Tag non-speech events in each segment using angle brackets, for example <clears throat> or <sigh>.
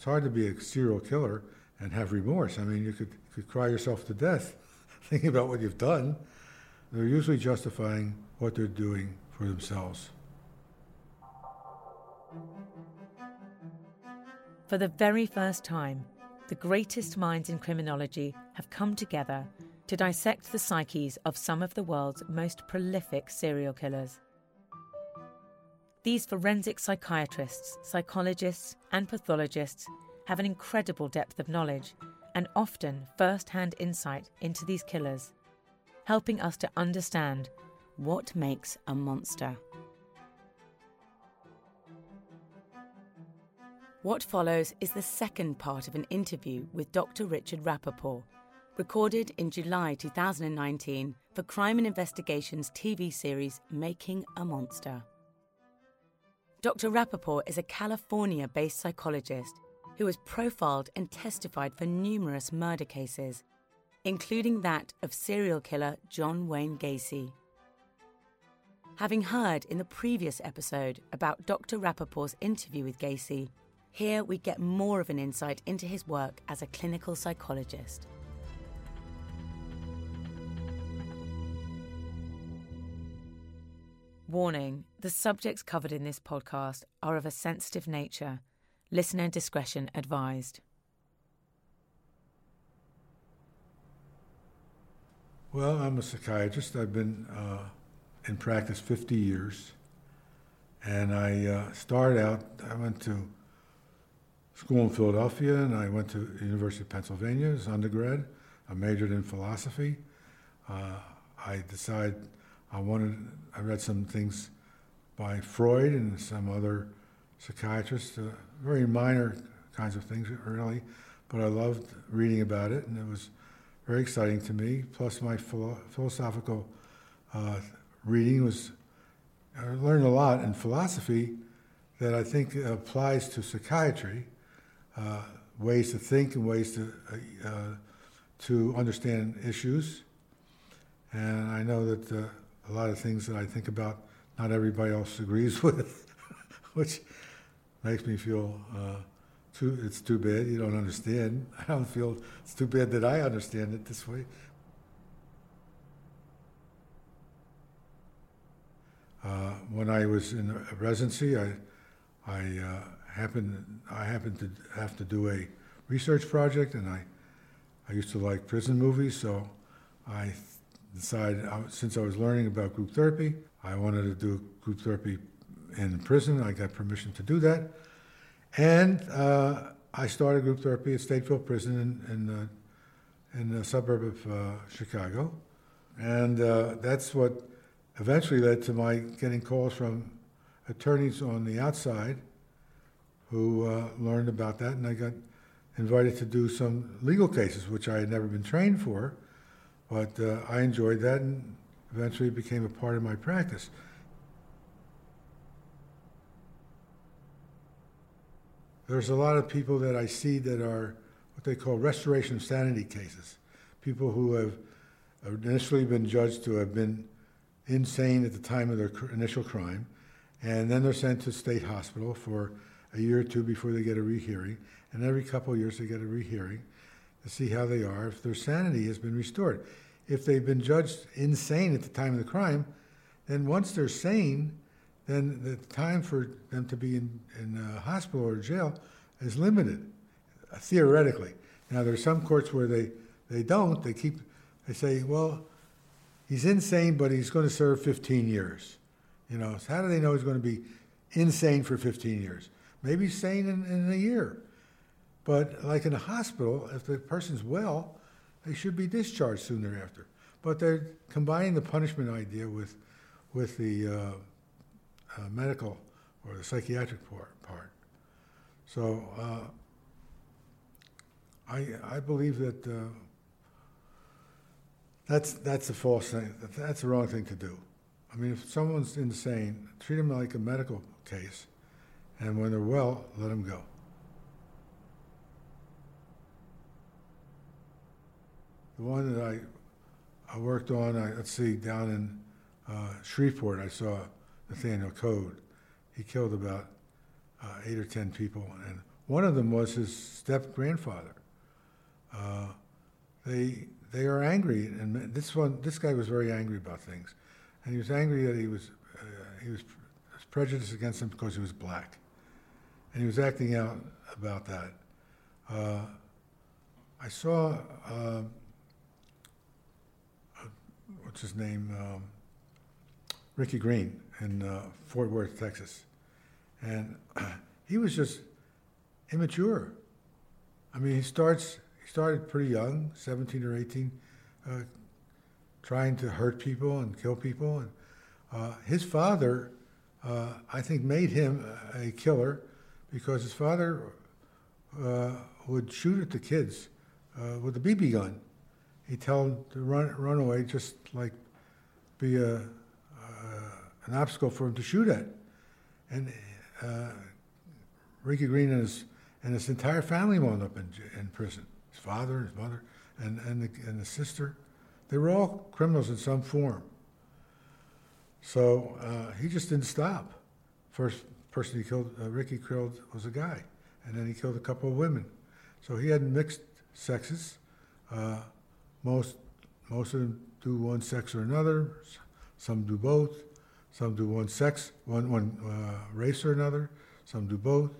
It's hard to be a serial killer and have remorse. I mean, you could, could cry yourself to death <laughs> thinking about what you've done. They're usually justifying what they're doing for themselves. For the very first time, the greatest minds in criminology have come together to dissect the psyches of some of the world's most prolific serial killers. These forensic psychiatrists, psychologists, and pathologists have an incredible depth of knowledge and often first hand insight into these killers, helping us to understand what makes a monster. What follows is the second part of an interview with Dr. Richard Rappaport, recorded in July 2019 for Crime and Investigation's TV series Making a Monster. Dr. Rappaport is a California based psychologist who has profiled and testified for numerous murder cases, including that of serial killer John Wayne Gacy. Having heard in the previous episode about Dr. Rappaport's interview with Gacy, here we get more of an insight into his work as a clinical psychologist. Warning the subjects covered in this podcast are of a sensitive nature. Listener discretion advised. Well, I'm a psychiatrist. I've been uh, in practice 50 years. And I uh, started out, I went to school in Philadelphia and I went to University of Pennsylvania as undergrad. I majored in philosophy. Uh, I decided I wanted, I read some things by Freud and some other psychiatrists, uh, very minor kinds of things, really, but I loved reading about it and it was very exciting to me. Plus, my philo- philosophical uh, reading was, I learned a lot in philosophy that I think applies to psychiatry, uh, ways to think and ways to, uh, uh to understand issues. And I know that uh, a lot of things that I think about, not everybody else agrees <laughs> with, which makes me feel uh, too, it's too bad you don't understand. I don't feel it's too bad that I understand it this way. Uh, when I was in residency, I, I uh, happened I happened to have to do a research project, and I I used to like prison movies, so I decided, since I was learning about group therapy, I wanted to do group therapy in prison. I got permission to do that. And uh, I started group therapy at Stateville Prison in, in, uh, in the suburb of uh, Chicago. And uh, that's what eventually led to my getting calls from attorneys on the outside who uh, learned about that. And I got invited to do some legal cases, which I had never been trained for. But uh, I enjoyed that and eventually became a part of my practice. There's a lot of people that I see that are what they call restoration of sanity cases. People who have initially been judged to have been insane at the time of their initial crime, and then they're sent to state hospital for a year or two before they get a rehearing, and every couple of years they get a rehearing to see how they are, if their sanity has been restored. If they've been judged insane at the time of the crime, then once they're sane, then the time for them to be in, in a hospital or jail is limited, uh, theoretically. Now, there are some courts where they, they don't. They keep, they say, well, he's insane, but he's going to serve 15 years. You know, so how do they know he's going to be insane for 15 years? Maybe sane in, in a year. But like in a hospital, if the person's well, they should be discharged soon thereafter. But they're combining the punishment idea with, with the uh, uh, medical or the psychiatric part. part. So uh, I, I believe that uh, that's, that's a false thing. That's the wrong thing to do. I mean, if someone's insane, treat them like a medical case, and when they're well, let them go. The one that I, I worked on, I, let's see, down in uh, Shreveport, I saw Nathaniel Code. He killed about uh, eight or ten people, and one of them was his step grandfather. Uh, they they are angry, and this one this guy was very angry about things, and he was angry that he was uh, he was prejudiced against him because he was black, and he was acting out about that. Uh, I saw uh, what's his name, um, Ricky Green in uh, Fort Worth, Texas, and <clears throat> he was just immature. I mean, he starts he started pretty young, 17 or 18, uh, trying to hurt people and kill people, and uh, his father, uh, I think, made him a killer because his father uh, would shoot at the kids uh, with a BB gun he'd tell them to run, run away, just like be a, uh, an obstacle for him to shoot at. And uh, Ricky Green and his, and his entire family wound up in, in prison. His father, his mother, and, and, the, and the sister. They were all criminals in some form. So uh, he just didn't stop. First person he killed, uh, Ricky killed, was a guy, and then he killed a couple of women. So he had mixed sexes. Uh, most, most of them do one sex or another. Some do both. Some do one sex, one, one uh, race or another. Some do both.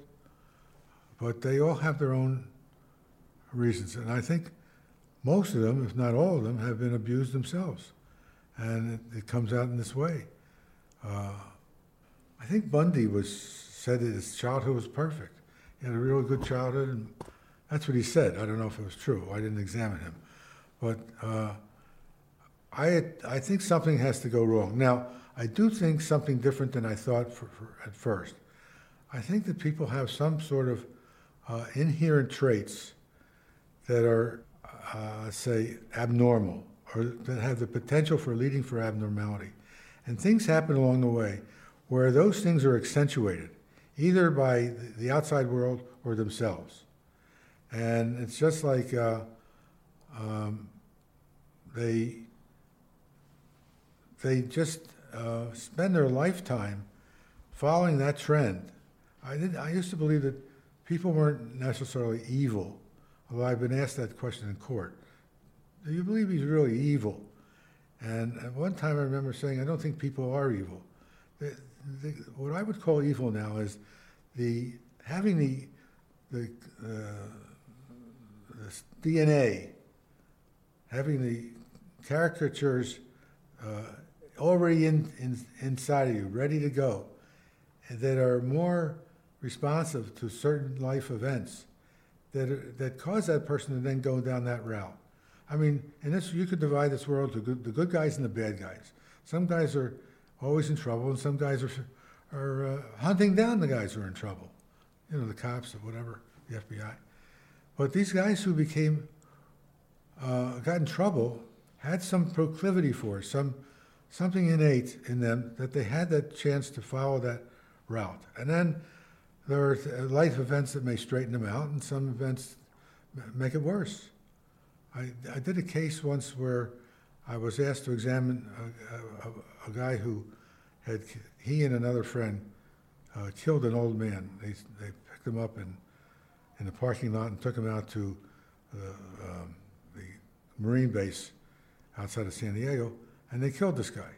But they all have their own reasons. And I think most of them, if not all of them, have been abused themselves. And it, it comes out in this way. Uh, I think Bundy was said that his childhood was perfect. He had a real good childhood, and that's what he said. I don't know if it was true. I didn't examine him. But uh, I, I think something has to go wrong. Now, I do think something different than I thought for, for, at first. I think that people have some sort of uh, inherent traits that are, uh, say, abnormal or that have the potential for leading for abnormality. And things happen along the way where those things are accentuated, either by the outside world or themselves. And it's just like uh, um, they they just uh, spend their lifetime following that trend. I did. I used to believe that people weren't necessarily evil, although I've been asked that question in court. Do you believe he's really evil? And at one time, I remember saying, I don't think people are evil. The, the, what I would call evil now is the having the the, uh, the DNA, having the caricatures uh, already in, in, inside of you, ready to go, that are more responsive to certain life events that, that cause that person to then go down that route. I mean, in this, you could divide this world to good, the good guys and the bad guys. Some guys are always in trouble, and some guys are, are uh, hunting down the guys who are in trouble. You know, the cops or whatever, the FBI. But these guys who became, uh, got in trouble had some proclivity for, some something innate in them that they had that chance to follow that route. And then there are life events that may straighten them out, and some events make it worse. I, I did a case once where I was asked to examine a, a, a guy who had, he and another friend uh, killed an old man. They, they picked him up in, in the parking lot and took him out to uh, um, the Marine base outside of San Diego, and they killed this guy.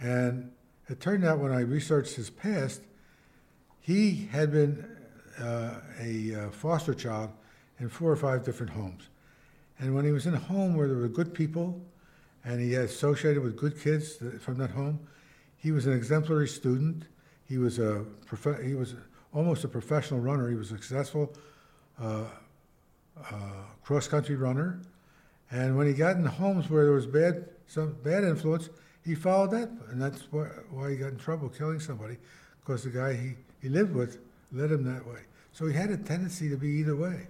And it turned out when I researched his past, he had been uh, a uh, foster child in four or five different homes. And when he was in a home where there were good people and he had associated with good kids from that home, he was an exemplary student. He was a prof- he was almost a professional runner. He was a successful uh, uh, cross country runner. And when he got in homes where there was bad some bad influence, he followed that, and that's why, why he got in trouble killing somebody, because the guy he, he lived with led him that way. So he had a tendency to be either way.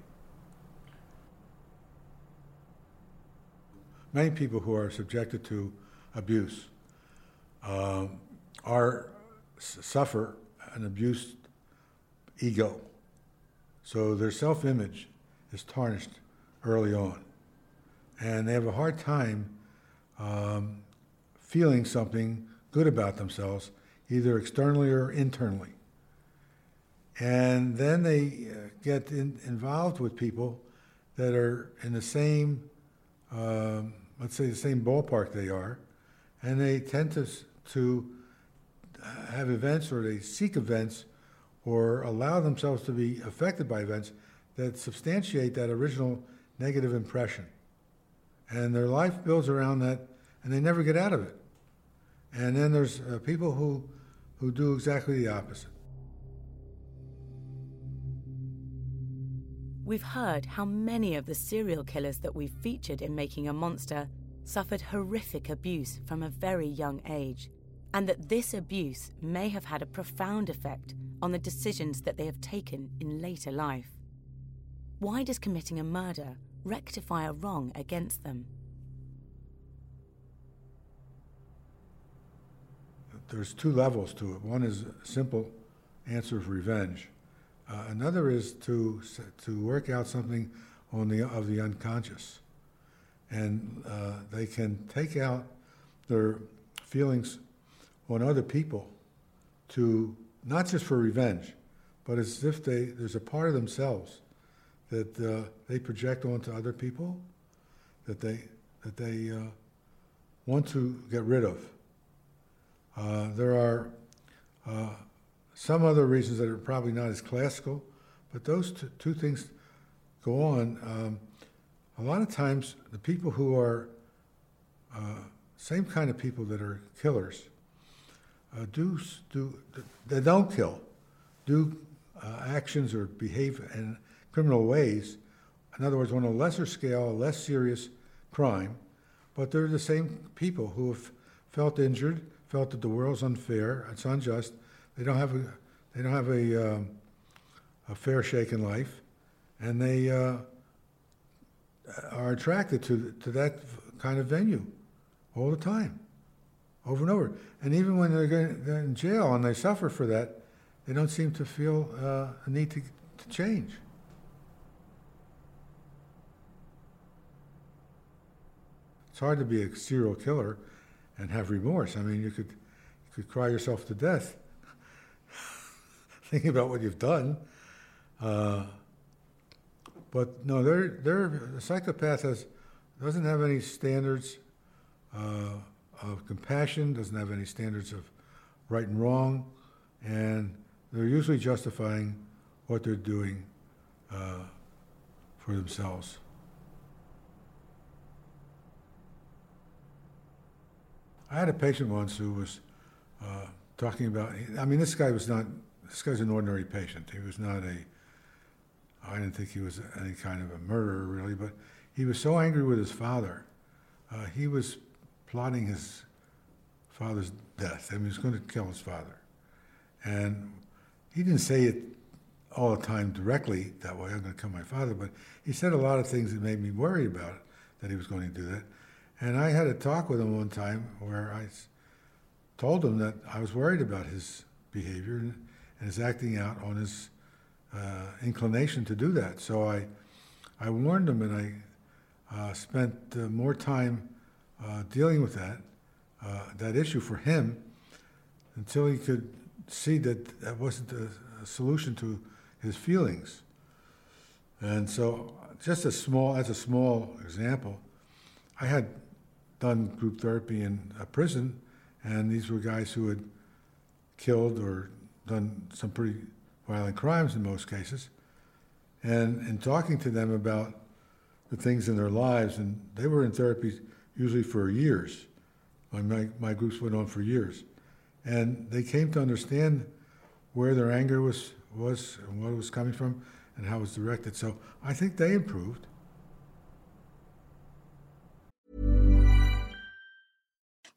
Many people who are subjected to abuse um, are suffer an abused ego. So their self-image is tarnished early on, and they have a hard time um, feeling something good about themselves, either externally or internally. And then they uh, get in, involved with people that are in the same, um, let's say, the same ballpark they are, and they tend to, to have events or they seek events or allow themselves to be affected by events that substantiate that original negative impression. And their life builds around that, and they never get out of it. And then there's uh, people who, who do exactly the opposite. We've heard how many of the serial killers that we've featured in Making a Monster suffered horrific abuse from a very young age, and that this abuse may have had a profound effect on the decisions that they have taken in later life. Why does committing a murder rectify a wrong against them? There's two levels to it. One is simple answer of revenge uh, another is to to work out something on the of the unconscious, and uh, they can take out their feelings on other people to not just for revenge, but as if they there's a part of themselves that uh, they project onto other people that they that they uh, want to get rid of. Uh, there are uh, some other reasons that are probably not as classical, but those two, two things go on. Um, a lot of times, the people who are uh, same kind of people that are killers uh, do do they don't kill, do actions or behave in criminal ways. In other words, on a lesser scale, a less serious crime, but they're the same people who have felt injured, felt that the world's unfair, it's unjust, they don't have a, they don't have a, um, a fair shake in life, and they uh, are attracted to, to that kind of venue all the time, over and over. And even when they're, in jail and they suffer for that, they don't seem to feel uh, a need to, to change. It's hard to be a serial killer and have remorse. I mean, you could, you could cry yourself to death <laughs> thinking about what you've done. Uh, but no, they're, they're, the psychopath has, doesn't have any standards uh, of compassion, doesn't have any standards of right and wrong, and they're usually justifying what they're doing uh, for themselves. I had a patient once who was uh, talking about, I mean, this guy was not this guy's an ordinary patient. He was not a, I didn't think he was any kind of a murderer really, but he was so angry with his father. Uh, he was plotting his father's death. I mean, he was going to kill his father. And he didn't say it all the time directly that way, I'm going to kill my father, but he said a lot of things that made me worry about it, that he was going to do that. And I had a talk with him one time where I told him that I was worried about his behavior and his acting out on his uh, inclination to do that. So I, I warned him, and I uh, spent uh, more time uh, dealing with that uh, that issue for him until he could see that that wasn't a, a solution to his feelings. And so, just a small, as a small example, I had done group therapy in a prison, and these were guys who had killed or done some pretty violent crimes in most cases, and in talking to them about the things in their lives, and they were in therapy usually for years. My, my groups went on for years. And they came to understand where their anger was, was and what it was coming from and how it was directed. So I think they improved.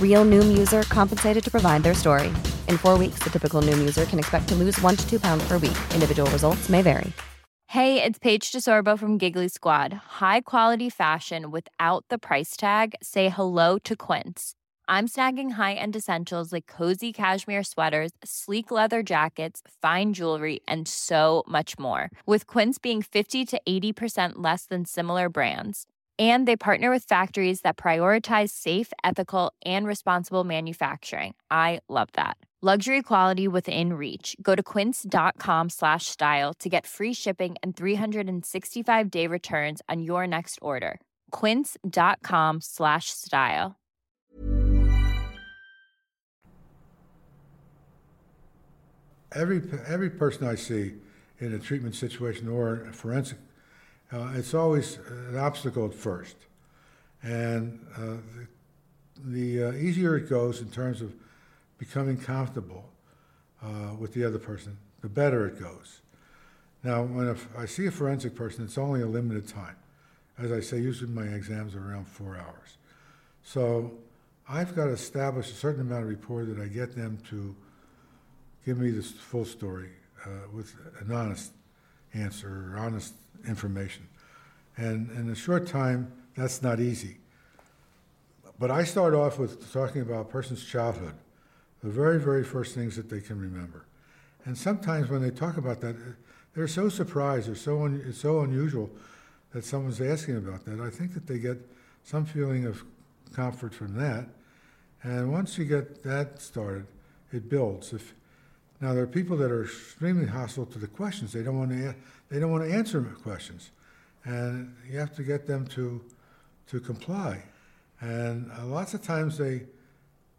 Real Noom user compensated to provide their story. In four weeks, the typical Noom user can expect to lose one to two pounds per week. Individual results may vary. Hey, it's Paige DeSorbo from Giggly Squad. High quality fashion without the price tag. Say hello to Quince. I'm snagging high-end essentials like cozy cashmere sweaters, sleek leather jackets, fine jewelry, and so much more. With Quince being 50 to 80% less than similar brands. And they partner with factories that prioritize safe, ethical, and responsible manufacturing. I love that. Luxury quality within reach. Go to quince.com slash style to get free shipping and 365 day returns on your next order. Quince.com slash style. Every, every person I see in a treatment situation or a forensic, uh, it's always an obstacle at first. And uh, the, the uh, easier it goes in terms of becoming comfortable uh, with the other person, the better it goes. Now, when I see a forensic person, it's only a limited time. As I say, usually my exams are around four hours. So I've got to establish a certain amount of rapport that I get them to give me the full story uh, with an honest answer or honest information. And in a short time, that's not easy. But I start off with talking about a person's childhood, the very, very first things that they can remember. And sometimes when they talk about that, they're so surprised, they're so un- it's so unusual that someone's asking about that. I think that they get some feeling of comfort from that. And once you get that started, it builds. If, now there are people that are extremely hostile to the questions. They don't want to. They don't want to answer questions, and you have to get them to to comply. And uh, lots of times they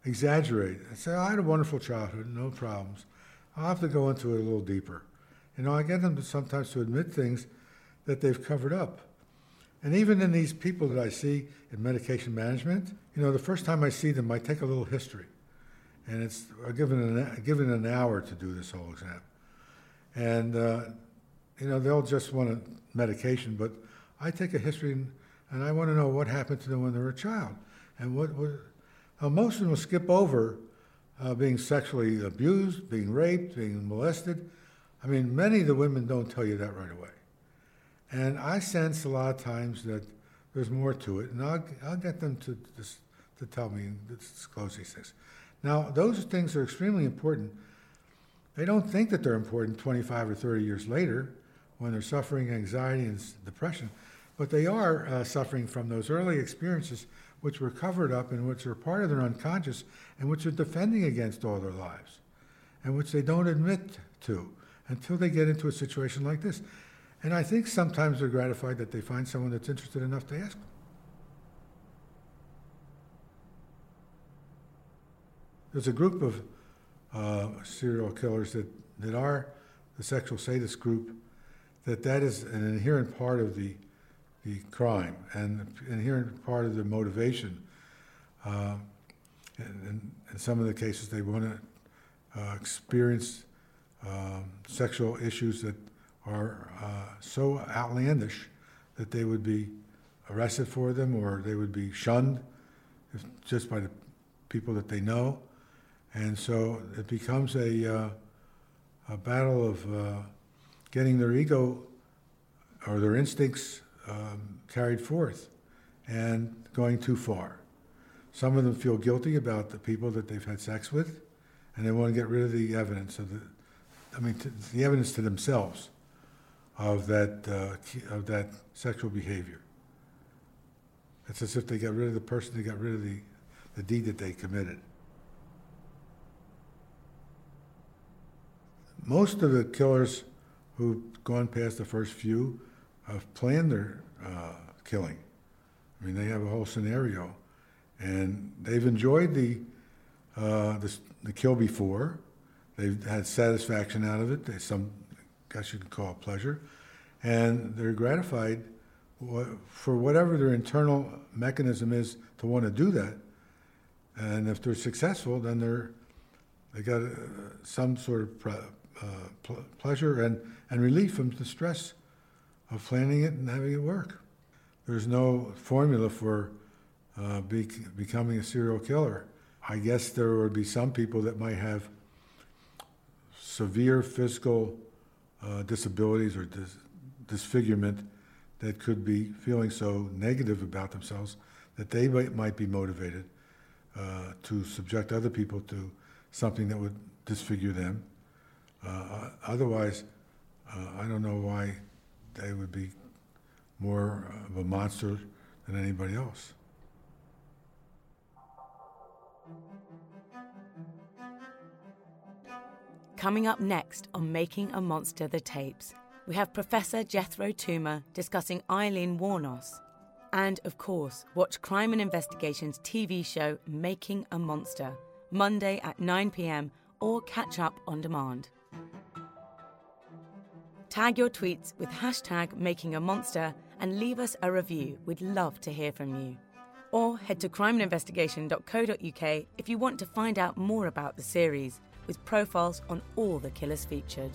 exaggerate and say, oh, I had a wonderful childhood, no problems. I'll have to go into it a little deeper. You know, I get them to sometimes to admit things that they've covered up. And even in these people that I see in medication management, you know, the first time I see them, I take a little history. And it's given an, given an hour to do this whole exam. And, uh, you know, they'll just want a medication, but I take a history and, and I want to know what happened to them when they were a child. And what, what uh, most of them will skip over uh, being sexually abused, being raped, being molested. I mean, many of the women don't tell you that right away. And I sense a lot of times that there's more to it, and I'll, I'll get them to, to, to tell me and disclose these things. Now, those things are extremely important. They don't think that they're important 25 or 30 years later when they're suffering anxiety and depression, but they are uh, suffering from those early experiences which were covered up and which are part of their unconscious and which are defending against all their lives and which they don't admit to until they get into a situation like this. And I think sometimes they're gratified that they find someone that's interested enough to ask them. There's a group of uh, serial killers that, that are the sexual sadist group, that that is an inherent part of the, the crime. And, here part of the motivation, uh, in, in, some of the cases, they want to uh, experience um, sexual issues that are uh, so outlandish that they would be arrested for them or they would be shunned if, just by the people that they know. And so it becomes a, uh, a battle of uh, getting their ego or their instincts um, carried forth and going too far. Some of them feel guilty about the people that they've had sex with, and they want to get rid of the evidence of the, I mean, the evidence to themselves of that uh, of that sexual behavior. It's as if they got rid of the person, they got rid of the, the deed that they committed. Most of the killers who've gone past the first few have planned their uh, killing. I mean, they have a whole scenario, and they've enjoyed the uh, the, the kill before. They've had satisfaction out of it. They, some, guess you could call it pleasure, and they're gratified for whatever their internal mechanism is to want to do that. And if they're successful, then they're they got uh, some sort of pl- pleasure and, and relief from the stress of planning it and having it work. There's no formula for uh, be, becoming a serial killer. I guess there would be some people that might have severe physical uh, disabilities or dis- disfigurement that could be feeling so negative about themselves that they might, might be motivated uh, to subject other people to something that would disfigure them. Uh, otherwise, uh, I don't know why they would be more of a monster than anybody else. Coming up next on Making a Monster the Tapes we have Professor Jethro Toomer discussing Aileen Wuornos. And of course, watch Crime and Investigations TV show Making a Monster, Monday at 9 pm, or catch up on demand. Tag your tweets with hashtag Making a Monster and leave us a review. We'd love to hear from you. Or head to crimeandinvestigation.co.uk if you want to find out more about the series, with profiles on all the killers featured.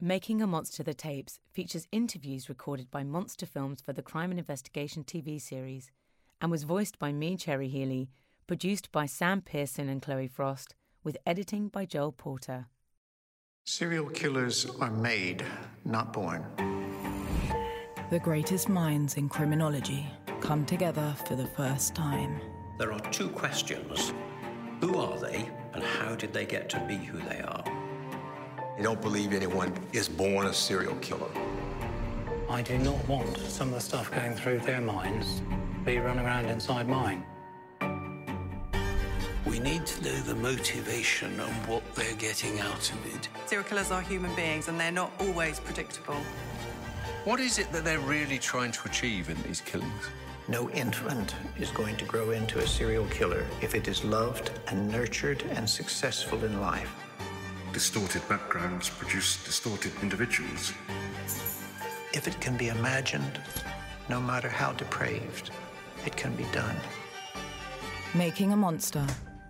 Making a Monster the Tapes features interviews recorded by Monster Films for the Crime and Investigation TV series and was voiced by me, Cherry Healey, produced by Sam Pearson and Chloe Frost, with editing by Joel Porter. Serial killers are made, not born. The greatest minds in criminology come together for the first time. There are two questions Who are they, and how did they get to be who they are? They don't believe anyone is born a serial killer. I do not want some of the stuff going through their minds be running around inside mine. We need to know the motivation and what they're getting out of it. Serial killers are human beings and they're not always predictable. What is it that they're really trying to achieve in these killings? No infant is going to grow into a serial killer if it is loved and nurtured and successful in life distorted backgrounds produce distorted individuals. If it can be imagined, no matter how depraved, it can be done. Making a Monster,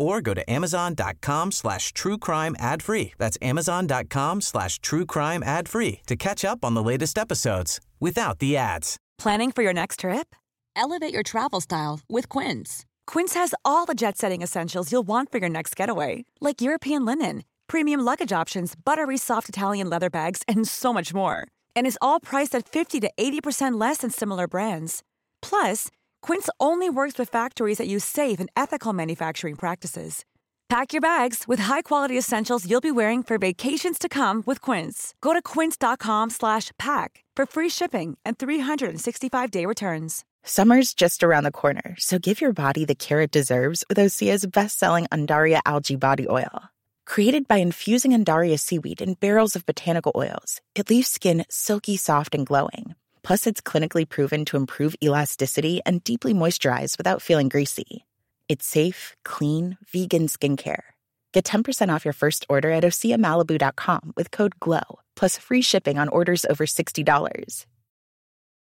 or go to amazon.com slash true crime ad free. That's amazon.com slash true crime ad free to catch up on the latest episodes without the ads. Planning for your next trip? Elevate your travel style with Quince. Quince has all the jet setting essentials you'll want for your next getaway, like European linen, premium luggage options, buttery soft Italian leather bags, and so much more and is all priced at 50 to 80% less than similar brands. Plus, Quince only works with factories that use safe and ethical manufacturing practices. Pack your bags with high-quality essentials you'll be wearing for vacations to come with Quince. Go to quince.com/pack for free shipping and 365-day returns. Summer's just around the corner, so give your body the care it deserves with Osea's best-selling Undaria algae body oil. Created by infusing Undaria seaweed in barrels of botanical oils, it leaves skin silky soft and glowing. Plus, it's clinically proven to improve elasticity and deeply moisturize without feeling greasy. It's safe, clean, vegan skincare. Get 10% off your first order at OseaMalibu.com with code GLOW, plus free shipping on orders over $60.